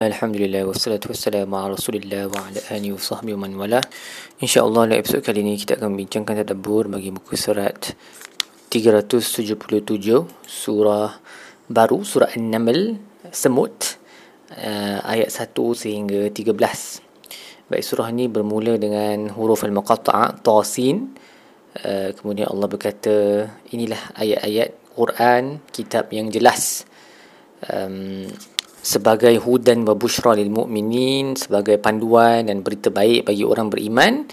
Alhamdulillah wassalatu wassalamu ala Rasulillah wa ala alihi wa sahbihi man wala. Insya-Allah dalam episod kali ini kita akan bincangkan tadabbur bagi muka surat 377 surah baru surah An-Naml Semut uh, ayat 1 sehingga 13. Baik surah ini bermula dengan huruf al-muqatta'a tasin. Uh, kemudian Allah berkata inilah ayat-ayat Quran kitab yang jelas. Um, sebagai hudan wa bushra lil mu'minin sebagai panduan dan berita baik bagi orang beriman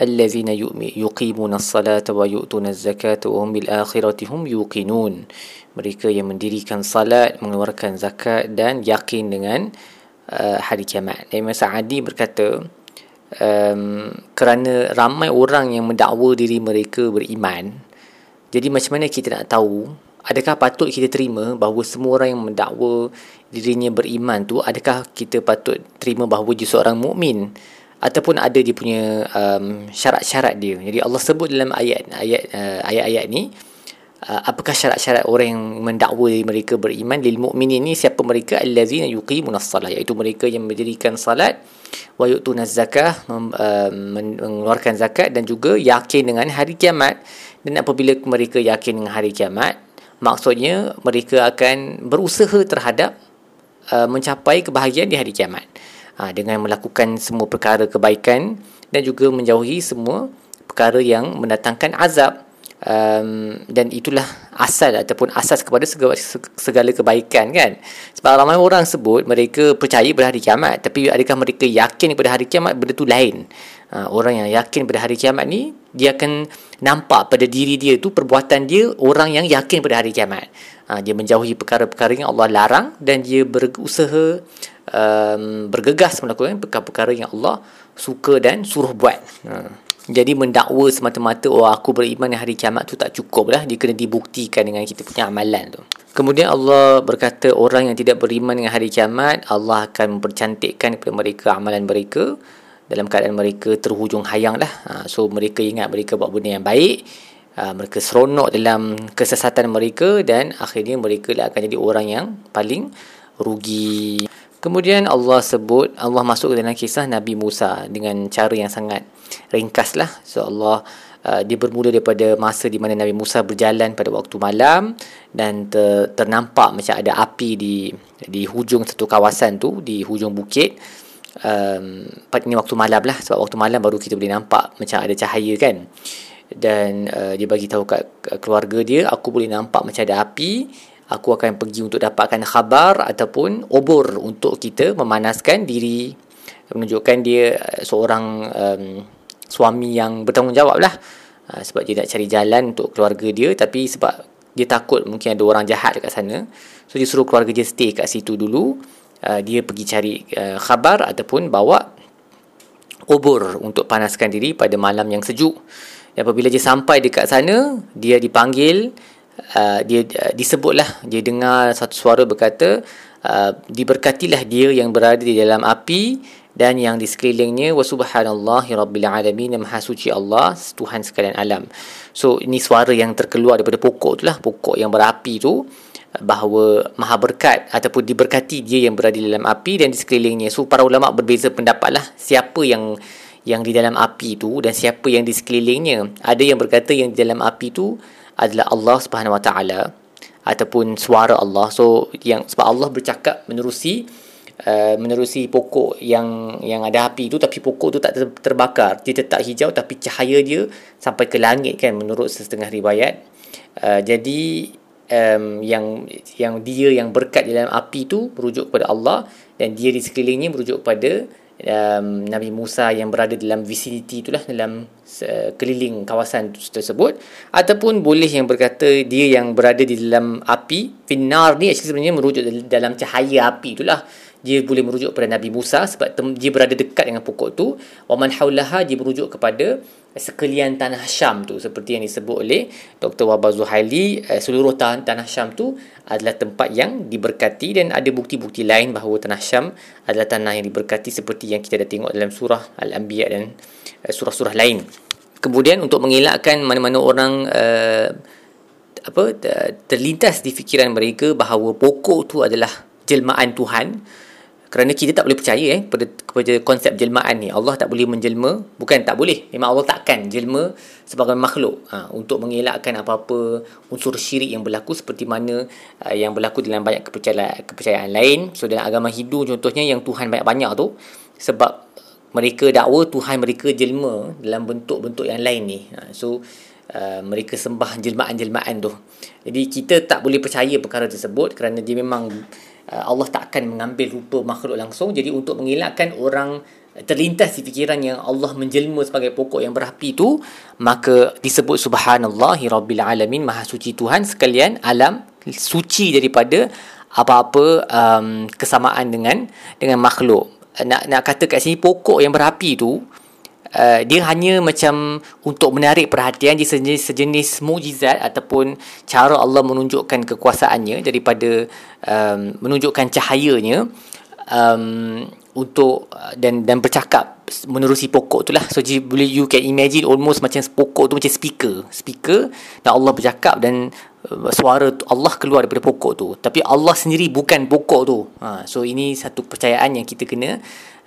allazina yuqimuna as-salata wa yu'tuna az-zakata wa hum bil akhirati hum yuqinun. Mereka yang mendirikan salat mengeluarkan zakat dan yakin dengan uh, hari kiamat. Imam Sa'adi berkata um, kerana ramai orang yang mendakwa diri mereka beriman jadi macam mana kita nak tahu adakah patut kita terima bahawa semua orang yang mendakwa dirinya beriman tu adakah kita patut terima bahawa dia seorang mukmin? Ataupun ada dia punya um, syarat-syarat dia? Jadi Allah sebut dalam ayat ayat uh, ayat-ayat ni uh, apakah syarat-syarat orang yang mendakwa mereka beriman? Lil mukminin ni siapa mereka? Allazina yuqimunas salat iaitu mereka yang mendirikan salat wa yu'tunaz zakah uh, mengeluarkan zakat dan juga yakin dengan hari kiamat. Dan apabila mereka yakin dengan hari kiamat maksudnya mereka akan berusaha terhadap uh, mencapai kebahagiaan di hari kiamat. Uh, dengan melakukan semua perkara kebaikan dan juga menjauhi semua perkara yang mendatangkan azab. Um, dan itulah asal ataupun asas kepada segala, segala kebaikan kan? Sebab ramai orang sebut mereka percaya pada hari kiamat tapi adakah mereka yakin pada hari kiamat benda tu lain uh, orang yang yakin pada hari kiamat ni dia akan nampak pada diri dia tu perbuatan dia orang yang yakin pada hari kiamat uh, dia menjauhi perkara-perkara yang Allah larang dan dia berusaha um, bergegas melakukan perkara-perkara yang Allah suka dan suruh buat uh. Jadi mendakwa semata-mata oh aku beriman hari kiamat tu tak cukup lah. Dia kena dibuktikan dengan kita punya amalan tu. Kemudian Allah berkata orang yang tidak beriman dengan hari kiamat Allah akan mempercantikkan kepada mereka amalan mereka dalam keadaan mereka terhujung hayang lah. Ha, so mereka ingat mereka buat benda yang baik. Ha, mereka seronok dalam kesesatan mereka dan akhirnya mereka lah akan jadi orang yang paling rugi. Kemudian Allah sebut, Allah masuk dalam kisah Nabi Musa dengan cara yang sangat ringkas lah. So Allah uh, dia bermula daripada masa di mana Nabi Musa berjalan pada waktu malam dan ter, ternampak macam ada api di di hujung satu kawasan tu, di hujung bukit um, ini waktu malam lah. Sebab waktu malam baru kita boleh nampak macam ada cahaya kan. Dan uh, dia bagi tahu kat keluarga dia aku boleh nampak macam ada api. Aku akan pergi untuk dapatkan khabar ataupun obor untuk kita memanaskan diri. Menunjukkan dia uh, seorang um, suami yang bertanggungjawab lah. Uh, sebab dia nak cari jalan untuk keluarga dia. Tapi sebab dia takut mungkin ada orang jahat dekat sana. So dia suruh keluarga dia stay kat situ dulu uh, dia pergi cari uh, khabar ataupun bawa obor untuk panaskan diri pada malam yang sejuk. Dan apabila dia sampai dekat sana, dia dipanggil, uh, dia uh, disebutlah, dia dengar satu suara berkata, uh, diberkatilah dia yang berada di dalam api dan yang di sekelilingnya wa subhanallahi rabbil alamin maha suci Allah Tuhan sekalian alam. So ini suara yang terkeluar daripada pokok itulah, pokok yang berapi tu bahawa maha berkat ataupun diberkati dia yang berada dalam api dan di sekelilingnya. So para ulama berbeza pendapat lah siapa yang yang di dalam api tu dan siapa yang di sekelilingnya. Ada yang berkata yang di dalam api tu adalah Allah Subhanahu Wa Taala ataupun suara Allah. So yang sebab Allah bercakap menerusi uh, menerusi pokok yang yang ada api tu tapi pokok tu tak ter, terbakar. Dia tetap hijau tapi cahaya dia sampai ke langit kan menurut setengah riwayat. Uh, jadi um, yang yang dia yang berkat dalam api tu merujuk kepada Allah dan dia di sekelilingnya merujuk kepada um, Nabi Musa yang berada dalam vicinity itulah dalam uh, keliling kawasan tersebut. Ataupun boleh yang berkata dia yang berada di dalam api finar ni actually sebenarnya merujuk dalam cahaya api itulah dia boleh merujuk kepada Nabi Musa sebab dia berada dekat dengan pokok tu wa man haulaha dia merujuk kepada sekalian tanah Syam tu seperti yang disebut oleh Dr. Wabah Zuhaili eh, seluruh tanah, tanah Syam tu adalah tempat yang diberkati dan ada bukti-bukti lain bahawa tanah Syam adalah tanah yang diberkati seperti yang kita dah tengok dalam surah Al-Anbiya dan eh, surah-surah lain. Kemudian untuk mengelakkan mana-mana orang uh, apa terlintas di fikiran mereka bahawa pokok tu adalah jelmaan Tuhan kerana kita tak boleh percaya eh kepada, kepada konsep jelmaan ni. Allah tak boleh menjelma. Bukan tak boleh. Memang Allah takkan jelma sebagai makhluk. Ha, untuk mengelakkan apa-apa unsur syirik yang berlaku seperti mana uh, yang berlaku dalam banyak kepercayaan, kepercayaan lain. So dalam agama Hindu contohnya yang Tuhan banyak-banyak tu sebab mereka dakwa Tuhan mereka jelma dalam bentuk-bentuk yang lain ni. Ha, so uh, mereka sembah jelmaan-jelmaan tu. Jadi kita tak boleh percaya perkara tersebut kerana dia memang Allah tak akan mengambil rupa makhluk langsung. Jadi untuk mengelakkan orang terlintas di fikiran yang Allah menjelma sebagai pokok yang berapi tu maka disebut subhanallahi rabbil alamin maha suci Tuhan sekalian alam suci daripada apa-apa um, kesamaan dengan dengan makhluk. Nak nak kata kat sini pokok yang berapi tu uh, dia hanya macam untuk menarik perhatian dia sejenis, sejenis mujizat ataupun cara Allah menunjukkan kekuasaannya daripada um, menunjukkan cahayanya um, untuk uh, dan dan bercakap menerusi pokok tu lah. So boleh you can imagine almost macam pokok tu macam speaker. Speaker dan Allah bercakap dan uh, suara Allah keluar daripada pokok tu. Tapi Allah sendiri bukan pokok tu. Ha, so ini satu percayaan yang kita kena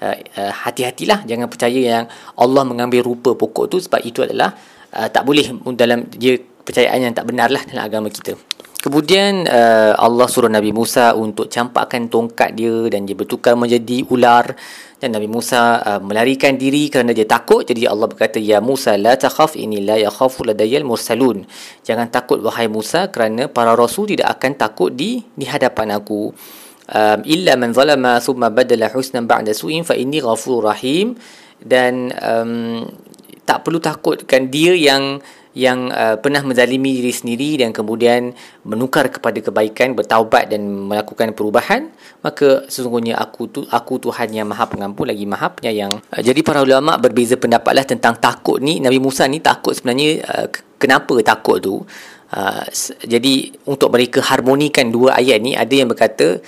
uh, uh, hati-hatilah jangan percaya yang Allah mengambil rupa pokok tu sebab itu adalah uh, tak boleh dalam dia percayaan yang tak benar lah dalam agama kita Kemudian uh, Allah suruh Nabi Musa untuk campakkan tongkat dia dan dia bertukar menjadi ular. Dan Nabi Musa uh, melarikan diri kerana dia takut. Jadi Allah berkata ya Musa la takhaf inni la yakhafu ladayal mursalun. Jangan takut wahai Musa kerana para rasul tidak akan takut di di hadapan aku. Um, illa man zalama thumma badala husnan ba'da su'in fa inni ghafurur rahim. Dan um, tak perlu takutkan dia yang yang uh, pernah menzalimi diri sendiri dan kemudian menukar kepada kebaikan bertaubat dan melakukan perubahan maka sesungguhnya aku tu aku Tuhan yang Maha Pengampun lagi Maha Penyayang. Uh, jadi para ulama berbeza pendapatlah tentang takut ni. Nabi Musa ni takut sebenarnya uh, kenapa takut tu? Uh, jadi untuk mereka harmonikan dua ayat ni ada yang berkata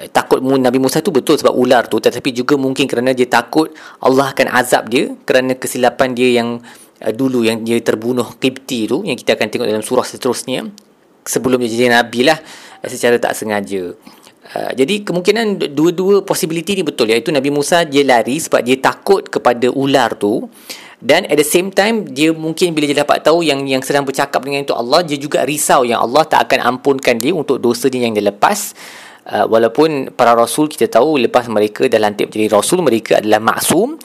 uh, takut Nabi Musa tu betul sebab ular tu tetapi juga mungkin kerana dia takut Allah akan azab dia kerana kesilapan dia yang uh, dulu yang dia terbunuh Qibti tu yang kita akan tengok dalam surah seterusnya sebelum dia jadi nabi lah uh, secara tak sengaja. Uh, jadi kemungkinan dua-dua possibility ni betul. Iaitu Nabi Musa dia lari sebab dia takut kepada ular tu. Dan at the same time dia mungkin bila dia dapat tahu yang yang sedang bercakap dengan itu Allah dia juga risau yang Allah tak akan ampunkan dia untuk dosa dia yang dia lepas. Uh, walaupun para rasul kita tahu lepas mereka dah lantik menjadi rasul mereka adalah maksum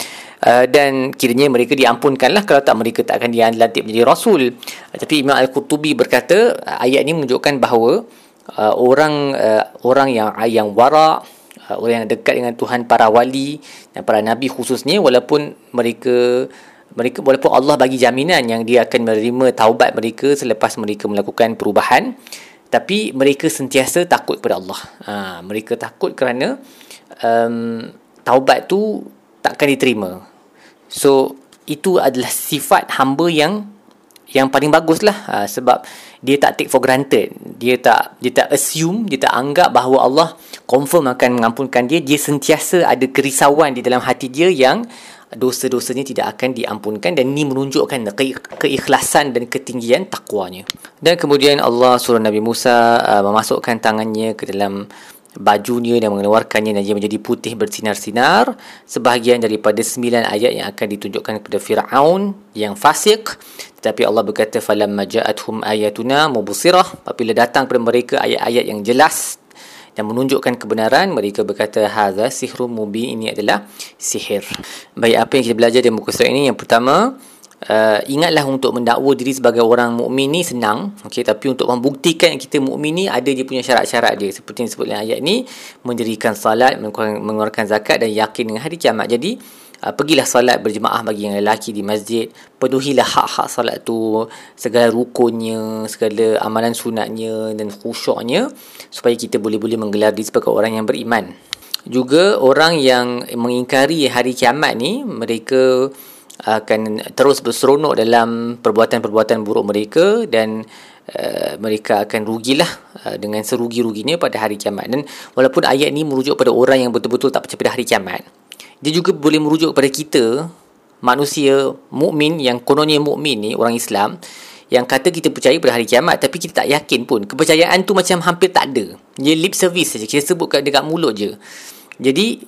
Uh, dan kiranya mereka diampunkanlah kalau tak mereka tak akan dilantik menjadi rasul. Uh, tapi Imam Al-Qurtubi berkata uh, ayat ini menunjukkan bahawa uh, orang uh, orang yang yang wara uh, orang yang dekat dengan Tuhan para wali dan para nabi khususnya walaupun mereka mereka walaupun Allah bagi jaminan yang dia akan menerima taubat mereka selepas mereka melakukan perubahan tapi mereka sentiasa takut kepada Allah. Ha, mereka takut kerana um, taubat tu takkan diterima. So itu adalah sifat hamba yang yang paling bagus lah ha, sebab dia tak take for granted. Dia tak dia tak assume dia tak anggap bahawa Allah confirm akan mengampunkan dia. Dia sentiasa ada kerisauan di dalam hati dia yang dosa-dosanya tidak akan diampunkan dan ini menunjukkan ke- keikhlasan dan ketinggian takwanya. Dan kemudian Allah suruh Nabi Musa uh, memasukkan tangannya ke dalam bajunya dan mengeluarkannya dan dia menjadi putih bersinar-sinar sebahagian daripada sembilan ayat yang akan ditunjukkan kepada Fir'aun yang fasik. Tetapi Allah berkata falamma ja'atuhum ayatuna mubsirah. Apabila datang kepada mereka ayat-ayat yang jelas dan menunjukkan kebenaran mereka berkata hadza sihrun mubin. Ini adalah sihir. Baik apa yang kita belajar di muka surat ini? Yang pertama uh, ingatlah untuk mendakwa diri sebagai orang mukmin ni senang okey tapi untuk membuktikan yang kita mukmin ni ada dia punya syarat-syarat dia. Seperti yang disebut dalam ayat ni mendirikan salat mengeluarkan zakat dan yakin dengan hari kiamat. Jadi uh, pergilah salat berjemaah bagi yang lelaki di masjid. Penuhilah hak-hak salat tu segala rukunnya segala amalan sunatnya dan khusyuknya supaya kita boleh-boleh menggelar diri sebagai orang yang beriman. Juga orang yang mengingkari hari kiamat ni mereka akan terus berseronok dalam perbuatan-perbuatan buruk mereka dan uh, mereka akan rugilah uh, dengan serugi-ruginya pada hari kiamat. Dan walaupun ayat ini merujuk pada orang yang betul-betul tak percaya pada hari kiamat dia juga boleh merujuk kepada kita manusia mukmin yang kononnya mukmin ni orang Islam yang kata kita percaya pada hari kiamat tapi kita tak yakin pun. Kepercayaan tu macam hampir tak ada. Dia lip service saja. Kita sebut dekat mulut je. Jadi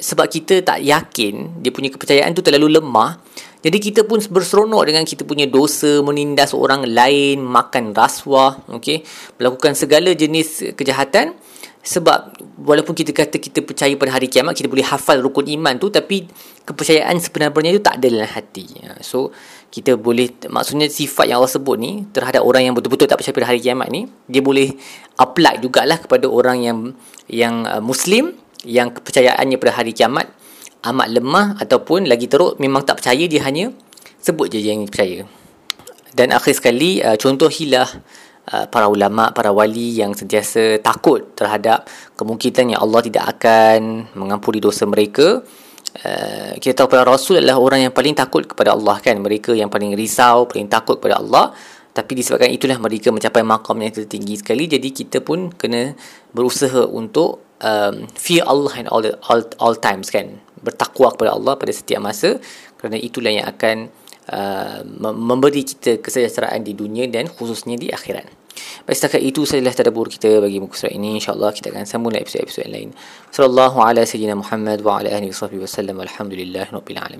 sebab kita tak yakin dia punya kepercayaan tu terlalu lemah. Jadi kita pun berseronok dengan kita punya dosa menindas orang lain makan rasuah okey? Melakukan segala jenis kejahatan. Sebab walaupun kita kata kita percaya pada hari kiamat kita boleh hafal rukun iman tu tapi kepercayaan sebenarnya itu tak ada dalam hati. Ha, so kita boleh maksudnya sifat yang Allah sebut ni terhadap orang yang betul-betul tak percaya pada hari kiamat ni dia boleh apply jugalah kepada orang yang yang uh, muslim yang kepercayaannya pada hari kiamat amat lemah ataupun lagi teruk memang tak percaya dia hanya sebut je yang percaya dan akhir sekali uh, contoh hilah Uh, para ulama, para wali yang sentiasa takut terhadap kemungkinan yang Allah tidak akan mengampuni dosa mereka. Uh, kita tahu para rasul adalah orang yang paling takut kepada Allah kan. Mereka yang paling risau, paling takut kepada Allah. Tapi disebabkan itulah mereka mencapai makam yang tertinggi sekali. Jadi kita pun kena berusaha untuk um, fear Allah in all, all, all times kan. Bertakwa kepada Allah pada setiap masa. Kerana itulah yang akan Uh, memberi kita kesejahteraan di dunia dan khususnya di akhirat. Baik setakat itu sajalah tadabbur kita bagi muka surat ini insyaallah kita akan sambung episod-episod lain. Sallallahu ala sayyidina Muhammad wa ala alihi wasallam. Alamin.